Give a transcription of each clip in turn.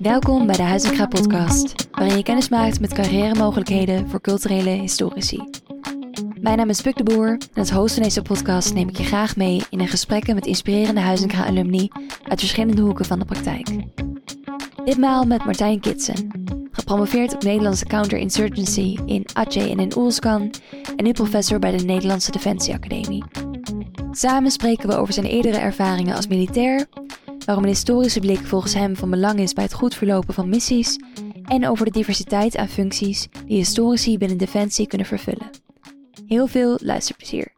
Welkom bij de Graaf podcast, waarin je kennis maakt met carrière mogelijkheden voor culturele historici. Mijn naam is Puk de Boer en als host van deze podcast neem ik je graag mee in een gesprekken met inspirerende Huis en Graaf alumni uit verschillende hoeken van de praktijk. Ditmaal met Martijn Kitsen, gepromoveerd op Nederlandse counterinsurgency in Aceh en in Oelskan en nu professor bij de Nederlandse Defensie Academie. Samen spreken we over zijn eerdere ervaringen als militair, waarom een historische blik volgens hem van belang is bij het goed verlopen van missies en over de diversiteit aan functies die historici binnen Defensie kunnen vervullen. Heel veel luisterplezier.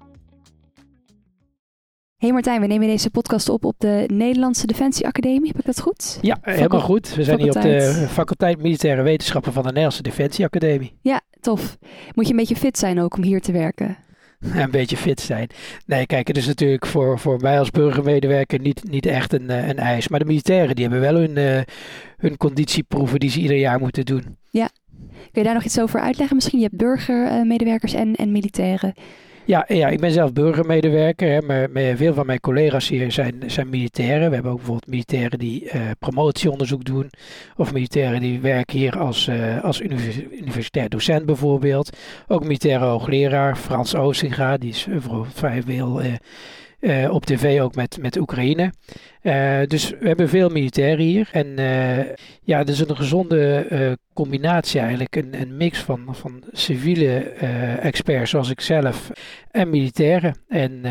Hey Martijn, we nemen deze podcast op op de Nederlandse Defensie Academie. Heb ik dat goed? Ja, helemaal goed. We zijn hier op de faculteit Militaire Wetenschappen van de Nederlandse Defensie Academie. Ja, tof. Moet je een beetje fit zijn ook om hier te werken? een beetje fit zijn. Nee, kijk, het is natuurlijk voor, voor mij als burgermedewerker niet, niet echt een, eh, een eis. Maar de militairen die hebben wel hun, uh, hun conditieproeven die ze ieder jaar moeten doen. Ja. Kun je daar nog iets over uitleggen? Misschien je hebt burgermedewerkers en, en militairen. Ja, ja, ik ben zelf burgermedewerker. Hè, maar, veel van mijn collega's hier zijn, zijn militairen. We hebben ook bijvoorbeeld militairen die uh, promotieonderzoek doen. Of militairen die werken hier als, uh, als universitair docent bijvoorbeeld. Ook militaire hoogleraar Frans Oosinga, die is bijvoorbeeld vrij veel op tv ook met, met Oekraïne. dus we hebben veel militairen hier. En ja, het is een gezonde combinatie eigenlijk, een, een mix van, van civiele experts zoals ik zelf en militairen. En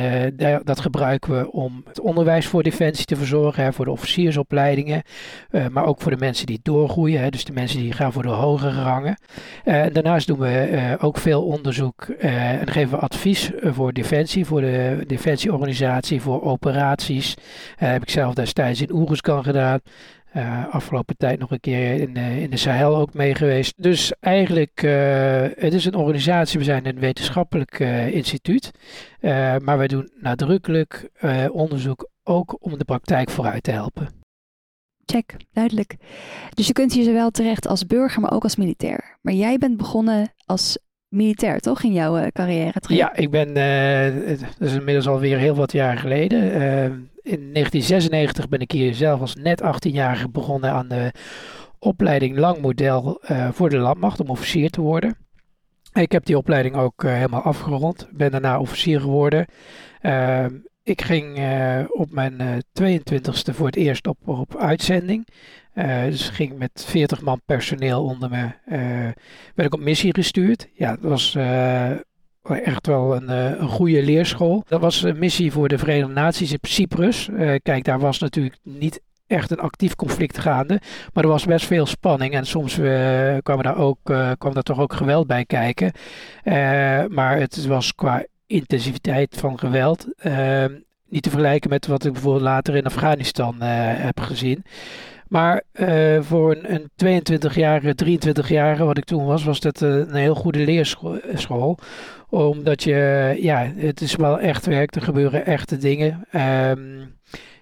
dat gebruiken we om het onderwijs voor defensie te verzorgen, voor de officiersopleidingen, maar ook voor de mensen die doorgroeien, hè, dus de mensen die gaan voor de hogere rangen. en daarnaast doen we ook veel onderzoek en geven we advies voor defensie, voor de defensieorganisatie, voor operaties. heb ik zelf destijds in Oeruzkan gedaan. Uh, afgelopen tijd nog een keer in, uh, in de Sahel ook mee geweest. Dus eigenlijk, uh, het is een organisatie, we zijn een wetenschappelijk instituut. maar wij doen nadrukkelijk onderzoek ook om de praktijk vooruit te helpen. Check, duidelijk. Dus je kunt hier zowel terecht als burger, maar ook als militair. Maar jij bent begonnen als militair, toch, in jouw carrière? Ja, ik ben, dat is inmiddels alweer heel wat jaar geleden in 1996 ben ik hier zelf als net 18-jarige begonnen aan de opleiding langmodel uh, voor de landmacht om officier te worden. Ik heb die opleiding ook uh, helemaal afgerond. Ben daarna officier geworden. Uh, ik ging uh, op mijn 22e voor het eerst op, op uitzending. Dus ging met 40 man personeel onder me. werd ik op missie gestuurd. Ja, dat was echt wel een, eh, een, goede leerschool. Dat was een missie voor de Verenigde Naties in Cyprus. Uh, kijk, daar was natuurlijk niet echt een actief conflict gaande. Maar er was best veel spanning. En soms uh, kwam, daar ook, kwam daar toch ook geweld bij kijken. maar het was qua intensiviteit van geweld niet te vergelijken met wat ik bijvoorbeeld later in Afghanistan heb gezien. Maar uh, voor een, een 22-jarige, 23-jarige, wat ik toen was, was dat een heel goede leerschool omdat je, ja, het is wel echt werk, er gebeuren echte dingen. Um,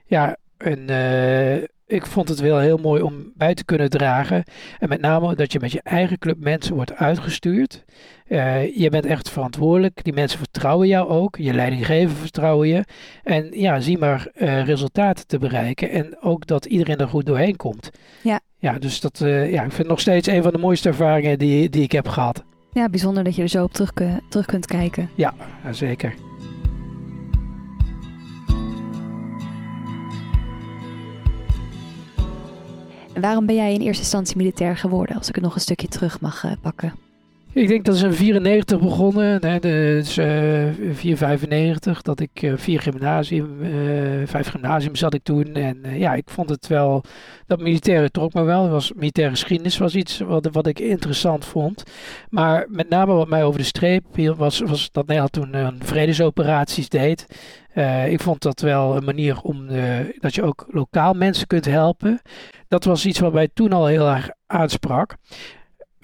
ja, en uh, ik vond het wel heel mooi om bij te kunnen dragen. En met name dat je met je eigen club mensen wordt uitgestuurd. Uh, je bent echt verantwoordelijk. Die mensen vertrouwen jou ook. Je leidinggever vertrouwen je. En ja, zie maar uh, resultaten te bereiken. En ook dat iedereen er goed doorheen komt. Ja. Ja, dus dat, uh, ja, ik vind het nog steeds een van de mooiste ervaringen die, die ik heb gehad. Ja, bijzonder dat je er zo op terug, terug kunt kijken. Ja, zeker. Waarom ben jij in eerste instantie militair geworden, als ik het nog een stukje terug mag uh, pakken? Ik denk dat is in 94 begonnen, hè, dus uh, 495, dat ik uh, vier gymnasium, uh, vijf gymnasium zat ik toen. En ja, ik vond het wel, dat militaire trok me wel. Was, militaire geschiedenis was iets wat, wat ik interessant vond. Maar met name wat mij over de streep was, was dat Nederland toen vredesoperaties deed. ik vond dat wel een manier om, dat je ook lokaal mensen kunt helpen. Dat was iets wat mij toen al heel erg aansprak.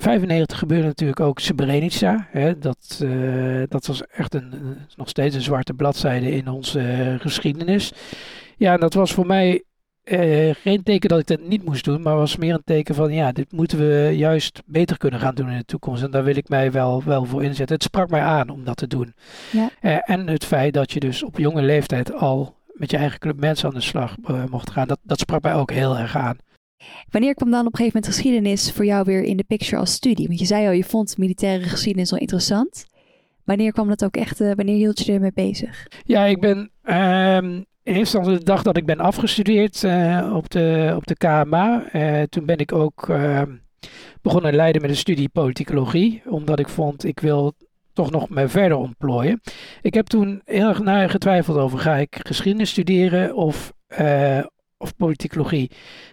95 gebeurde natuurlijk ook Srebrenica. Hè, dat, uh, dat was echt een, nog steeds een zwarte bladzijde in onze uh, geschiedenis. Ja, dat was voor mij eh, geen teken dat ik dat niet moest doen, maar was meer een teken van ja, dit moeten we juist beter kunnen gaan doen in de toekomst. En daar wil ik mij wel, wel voor inzetten. Het sprak mij aan om dat te doen. Ja. Eh, en het feit dat je dus op jonge leeftijd al met je eigen club mensen aan de slag eh, mocht gaan, dat, dat sprak mij ook heel erg aan. Wanneer kwam dan op een gegeven moment geschiedenis voor jou weer in de picture als studie? Want je zei al, je vond militaire geschiedenis wel interessant. Wanneer kwam dat ook echt, uh, wanneer hield je ermee bezig? Ja, ik ben ehm, in eerste instantie de dag dat ik ben afgestudeerd uh, op, de, op de KMA. Uh, toen ben ik ook ehm, begonnen leiden met een studie politicologie. Omdat ik vond, ik wil toch nog me verder ontplooien. Ik heb toen heel erg naar getwijfeld over, ga ik geschiedenis studeren of, of politicologie.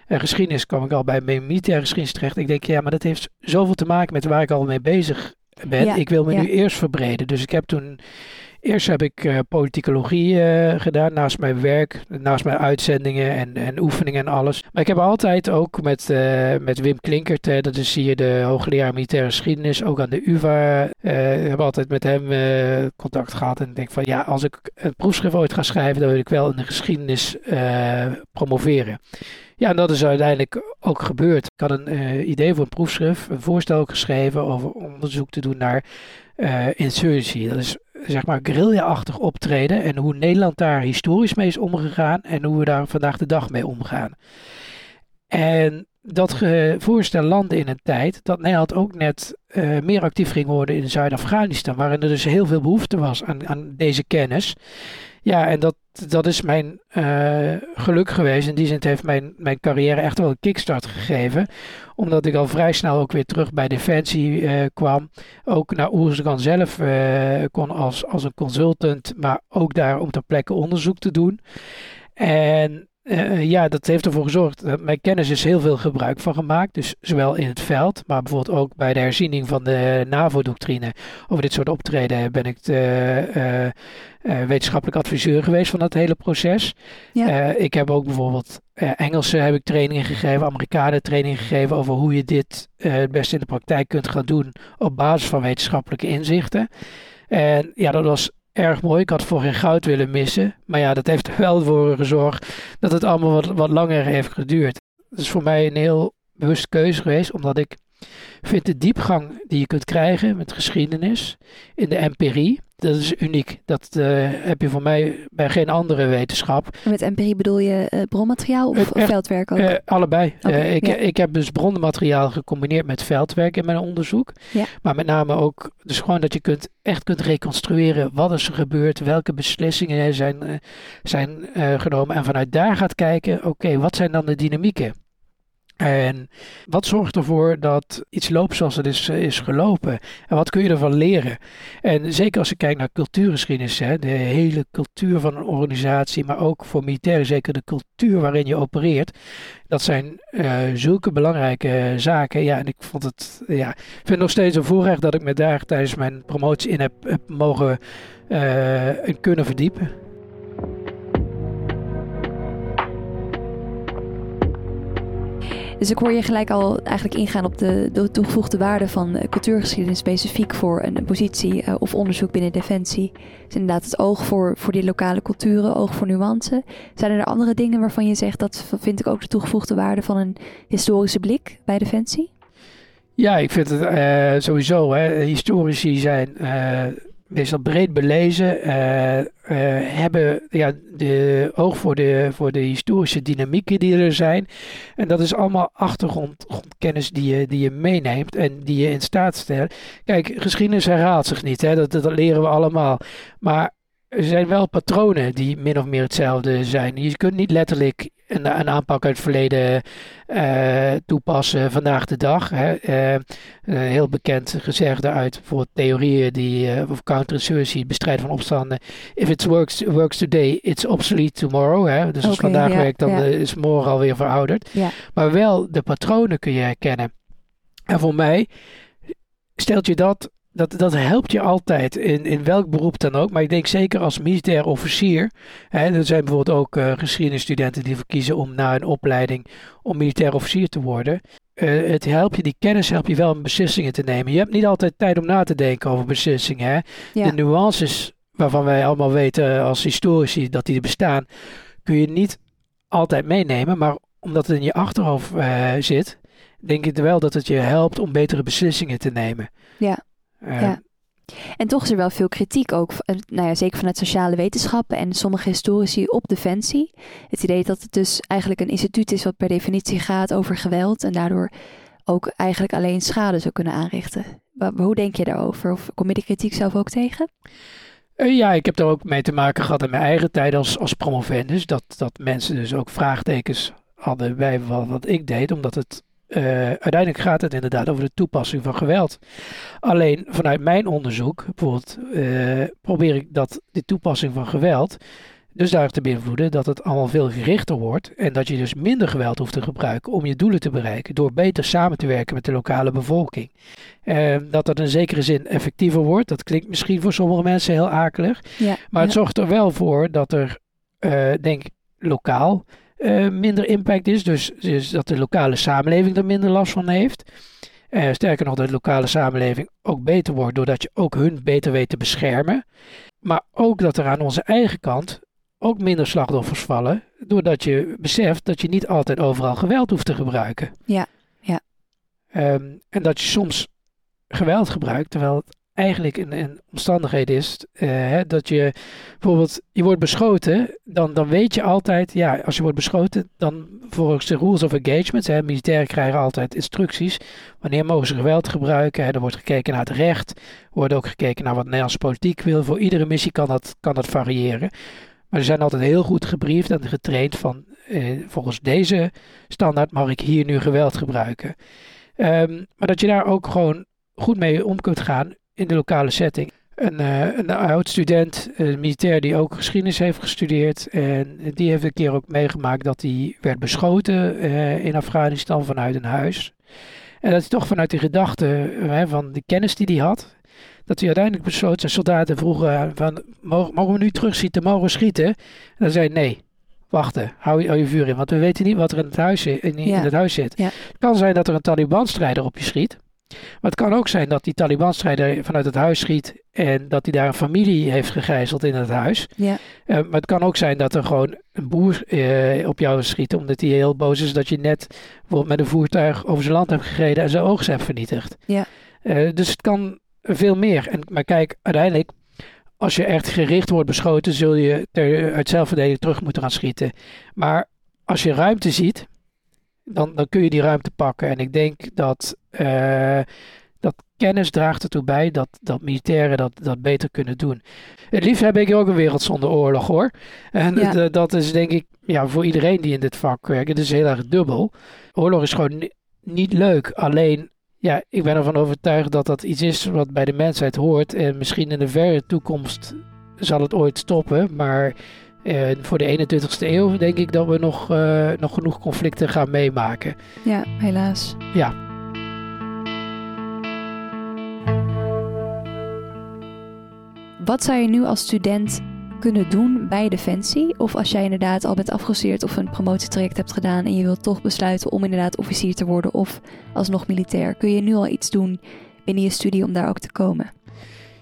Uh, geschiedenis kwam ik al bij militaire geschiedenis terecht. Ik denk, ja, maar dat heeft zoveel te maken met waar ik al mee bezig ben. Ja, ik wil me ja. nu eerst verbreden. Dus ik heb toen, eerst heb ik uh, politicologie uh, gedaan naast mijn werk, naast mijn uitzendingen en, en oefeningen en alles. Maar ik heb altijd ook met, met Wim Klinkert, dat is hier de hoogleraar militaire geschiedenis, ook aan de UvA, heb altijd met hem contact gehad. En ik denk van ja, als ik een proefschrift ooit ga schrijven, dan wil ik wel in de geschiedenis promoveren. Ja, en dat is uiteindelijk ook gebeurd. Ik had een idee voor een proefschrift, een voorstel geschreven over onderzoek te doen naar uh, insurgency. Dat is zeg maar guerrilla-achtig optreden en hoe Nederland daar historisch mee is omgegaan en hoe we daar vandaag de dag mee omgaan. En dat voorstel landde in een tijd dat Nederland ook net uh, meer actief ging worden in Zuid-Afghanistan, waarin er dus heel veel behoefte was aan, aan deze kennis. Ja, en dat, dat is mijn uh, geluk geweest. In die zin heeft mijn, mijn carrière echt wel een kickstart gegeven. Omdat ik al vrij snel ook weer terug bij Defensie uh, kwam. Ook naar Oerskan zelf uh, kon als, als een consultant, maar ook daar om ter plekke onderzoek te doen. En uh, ja, dat heeft ervoor gezorgd dat mijn kennis is heel veel gebruik van gemaakt. Dus zowel in het veld, maar bijvoorbeeld ook bij de herziening van de NAVO-doctrine. Over dit soort optreden ben ik de uh, uh, wetenschappelijk adviseur geweest van dat hele proces. Ja. ik heb ook bijvoorbeeld Engelse heb ik trainingen gegeven, Amerikanen trainingen gegeven over hoe je dit het beste in de praktijk kunt gaan doen op basis van wetenschappelijke inzichten. En ja, dat was erg mooi. Ik had voor geen goud willen missen. Maar ja, dat heeft er wel voor gezorgd dat het allemaal wat, wat langer heeft geduurd. Dat is voor mij een heel bewuste keuze geweest, omdat ik vind de diepgang die je kunt krijgen met geschiedenis in de empirie, dat is uniek. Dat uh, heb je voor mij bij geen andere wetenschap. En met empirie bedoel je uh, bronmateriaal of Echt, veldwerk ook? Uh, allebei. Okay, ik, ja. ik heb dus bronnenmateriaal gecombineerd met veldwerk in mijn onderzoek. Ja. Maar met name ook, dus gewoon dat je kunt, echt kunt reconstrueren wat is er gebeurd, welke beslissingen zijn, zijn genomen. En vanuit daar gaat kijken, oké, okay, wat zijn dan de dynamieken? En wat zorgt ervoor dat iets loopt zoals het is, is gelopen? En wat kun je ervan leren? En zeker als je kijkt naar cultuurgeschiedenis, hè, de hele cultuur van een organisatie, maar ook voor militairen, zeker de cultuur waarin je opereert. Dat zijn uh, zulke belangrijke zaken. Ja, en ik vond het, ja, vind het nog steeds een voorrecht dat ik me daar tijdens mijn promotie in heb, heb mogen uh, kunnen verdiepen. Dus ik hoor je gelijk al eigenlijk ingaan op de, de toegevoegde waarde van uh, cultuurgeschiedenis specifiek voor een positie uh, of onderzoek binnen Defensie. Dus inderdaad het oog voor, voor die lokale culturen, oog voor nuance. Zijn er andere dingen waarvan je zegt dat vind ik ook de toegevoegde waarde van een historische blik bij Defensie? Ja, ik vind het uh, sowieso. Hè, historici zijn meestal breed belezen, uh, uh, hebben ja, de oog voor de, voor de historische dynamieken die er zijn. En dat is allemaal achtergrondkennis die je, die je meeneemt en die je in staat stelt. Kijk, geschiedenis herhaalt zich niet, hè? Dat, dat leren we allemaal. Maar er zijn wel patronen die min of meer hetzelfde zijn. Je kunt niet letterlijk een, een aanpak uit het verleden uh, toepassen vandaag de dag. Hè. Uh, een heel bekend gezegde uit bijvoorbeeld theorieën die uh, of counterinsurgency, bestrijden van opstanden. If it works, works today, it's obsolete tomorrow. Hè. Dus als okay, vandaag werkt, dan is morgen alweer verouderd. Maar wel de patronen kun je herkennen. En voor mij stelt je dat dat, dat helpt je altijd in, in welk beroep dan ook. Maar ik denk zeker als militair officier. Hè, er zijn bijvoorbeeld ook uh, geschiedenisstudenten die verkiezen om na een opleiding om militair officier te worden. Uh, het helpt je, die kennis helpt je wel om beslissingen te nemen. Je hebt niet altijd tijd om na te denken over beslissingen. Hè? Ja. De nuances waarvan wij allemaal weten als historici dat die bestaan, kun je niet altijd meenemen, maar omdat het in je achterhoofd uh, zit, denk ik wel dat het je helpt om betere beslissingen te nemen. Ja. Uh, ja. En toch is er wel veel kritiek ook, nou ja, zeker vanuit sociale wetenschappen en sommige historici op defensie. Het idee dat het dus eigenlijk een instituut is wat per definitie gaat over geweld en daardoor ook eigenlijk alleen schade zou kunnen aanrichten. Hoe denk je daarover? Of kom je de kritiek zelf ook tegen? Uh, ja, ik heb daar ook mee te maken gehad in mijn eigen tijd als, als promovendus. Dat, dat mensen dus ook vraagtekens hadden bij wat, wat ik deed, omdat het uh, uiteindelijk gaat het inderdaad over de toepassing van geweld. Alleen vanuit mijn onderzoek, bijvoorbeeld, uh, probeer ik dat die toepassing van geweld dus daar te beïnvloeden dat het allemaal veel gerichter wordt en dat je dus minder geweld hoeft te gebruiken om je doelen te bereiken door beter samen te werken met de lokale bevolking. Uh, dat dat in zekere zin effectiever wordt, dat klinkt misschien voor sommige mensen heel akelig, ja, maar het zorgt er wel voor dat er, uh, denk ik, lokaal uh, minder impact is. Dus, dus, dat de lokale samenleving er minder last van heeft. Uh, sterker nog, dat de lokale samenleving ook beter wordt doordat je ook hun beter weet te beschermen. Maar ook dat er aan onze eigen kant ook minder slachtoffers vallen. Doordat je beseft dat je niet altijd overal geweld hoeft te gebruiken. Ja, ja. Um, en dat je soms geweld gebruikt terwijl het eigenlijk een, een omstandigheid is hè, dat je bijvoorbeeld, je wordt beschoten, dan, dan weet je altijd, ja, als je wordt beschoten, dan volgens de rules of engagement, hè, militairen krijgen altijd instructies, wanneer mogen ze geweld gebruiken, hè, er wordt gekeken naar het recht, wordt ook gekeken naar wat Nederlandse politiek wil, voor iedere missie kan dat, kan dat variëren. Maar ze zijn altijd heel goed gebriefd en getraind van, eh, volgens deze standaard mag ik hier nu geweld gebruiken. Um, maar dat je daar ook gewoon goed mee om kunt gaan in de lokale setting. Een, uh, een oud student, een militair die ook geschiedenis heeft gestudeerd. En die heeft een keer ook meegemaakt dat hij werd beschoten uh, in Afghanistan vanuit een huis. En dat hij toch vanuit die gedachte van de kennis die hij had, dat hij uiteindelijk besloot, zijn soldaten vroegen van, mogen, we nu terugschieten, mogen we schieten? En dan zei hij, nee, wachten, hou je, hou je vuur in, want we weten niet wat er in het huis, in, in ja. het huis zit. Ja. Het kan zijn dat er een Taliban-strijder op je schiet. Maar het kan ook zijn dat die Taliban-strijder vanuit het huis schiet en dat hij daar een familie heeft gegijzeld in het huis. Ja. Uh, maar het kan ook zijn dat er gewoon een boer uh, op jou schiet omdat hij heel boos is dat je net bijvoorbeeld met een voertuig over zijn land hebt gereden en zijn oogst hebt vernietigd. Ja. Uh, dus het kan veel meer. En, maar kijk, uiteindelijk, als je echt gericht wordt beschoten, zul je ter, uit zelfverdediging terug moeten gaan schieten. Maar als je ruimte ziet, dan, dan kun je die ruimte pakken. En ik denk dat, uh, dat kennis draagt ertoe bij dat, dat militairen dat, dat beter kunnen doen. Het liefst heb ik ook een wereld zonder oorlog hoor. En ja. dat is denk ik ja, voor iedereen die in dit vak werkt, het is heel erg dubbel. Oorlog is gewoon niet leuk. Alleen, ja, ik ben ervan overtuigd dat dat iets is wat bij de mensheid hoort. En misschien in de verre toekomst zal het ooit stoppen. Maar uh, voor de 21ste eeuw denk ik dat we nog, uh, nog genoeg conflicten gaan meemaken. Ja, helaas. Ja. Wat zou je nu als student kunnen doen bij Defensie? Of als jij inderdaad al bent afgestudeerd of een promotietraject hebt gedaan en je wilt toch besluiten om inderdaad officier te worden of alsnog militair, kun je nu al iets doen binnen je studie om daar ook te komen?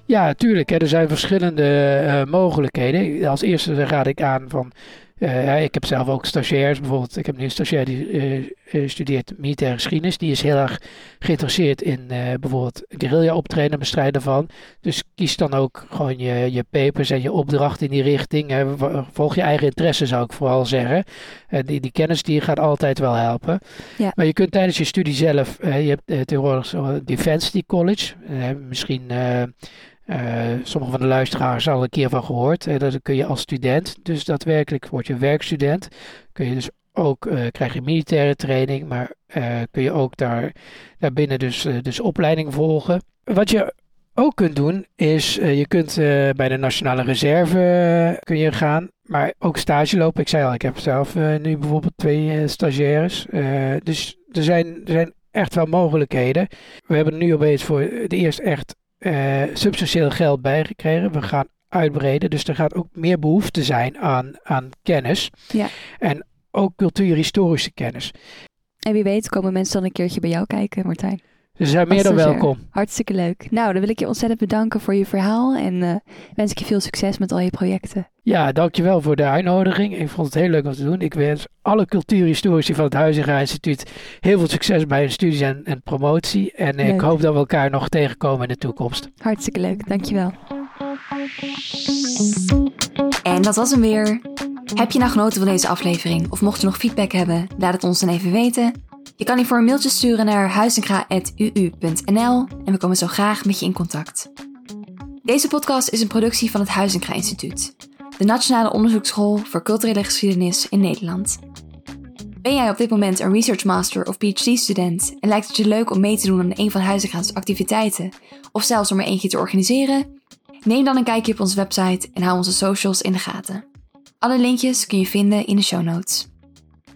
Ja, tuurlijk. Hè. Er zijn verschillende uh, mogelijkheden. Als eerste raad ik aan van. Uh, ik heb zelf ook stagiairs. Bijvoorbeeld, ik heb nu een stagiair die uh, studeert militaire geschiedenis. Die is heel erg geïnteresseerd in bijvoorbeeld guerrilla optreden, bestrijden van. Dus kies dan ook gewoon je, je papers en je opdracht in die richting. volg je eigen interesse, zou ik vooral zeggen. die, die kennis die gaat altijd wel helpen. Ja. Maar je kunt tijdens je studie zelf. je hebt tegenwoordig zo'n Defense College. misschien. Uh, sommige van de luisteraars al een keer van gehoord. Uh, dat kun je als student, dus daadwerkelijk word je werkstudent. Kun je dus ook, uh, krijg je militaire training, maar kun je ook daar, daarbinnen dus, dus opleiding volgen. Wat je ook kunt doen is, je kunt bij de Nationale Reserve kun je gaan, maar ook stage lopen. Ik zei al, ik heb zelf nu bijvoorbeeld twee stagiaires. dus er zijn, er zijn echt wel mogelijkheden. We hebben nu opeens voor het eerst echt uh, substantieel geld bijgekregen. We gaan uitbreiden. Dus er gaat ook meer behoefte zijn aan, aan kennis. Ja. En ook cultuurhistorische kennis. En wie weet komen mensen dan een keertje bij jou kijken, Martijn? Ze zijn meer dan welkom. Hartstikke leuk. Nou, dan wil ik je ontzettend bedanken voor je verhaal en eh, wens ik je veel succes met al je projecten. Ja, dankjewel voor de uitnodiging. Ik vond het heel leuk om te doen. Ik wens alle cultuurhistorici van het Huizinga Instituut heel veel succes bij hun studies en, en promotie. En ik hoop dat we elkaar nog tegenkomen in de toekomst. Hartstikke leuk, dankjewel. En dat was hem weer. Heb je nou genoten van deze aflevering of mocht je nog feedback hebben, laat het ons dan even weten. Je kan hiervoor een mailtje sturen naar huizingra.uu.nl en we komen zo graag met je in contact. Deze podcast is een productie van het Huizinga Instituut, de Nationale Onderzoeksschool voor Culturele Geschiedenis in Nederland. Ben jij op dit moment een Research Master of PhD-student en lijkt het je leuk om mee te doen aan een van Huizinga's activiteiten of zelfs om er eentje te organiseren? Neem dan een kijkje op onze website en hou onze socials in de gaten. Alle linkjes kun je vinden in de show notes.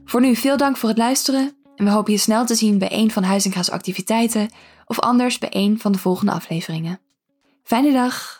Voor nu veel dank voor het luisteren en we hopen je snel te zien bij een van Huizinga's activiteiten of anders bij een van de volgende afleveringen. Fijne dag!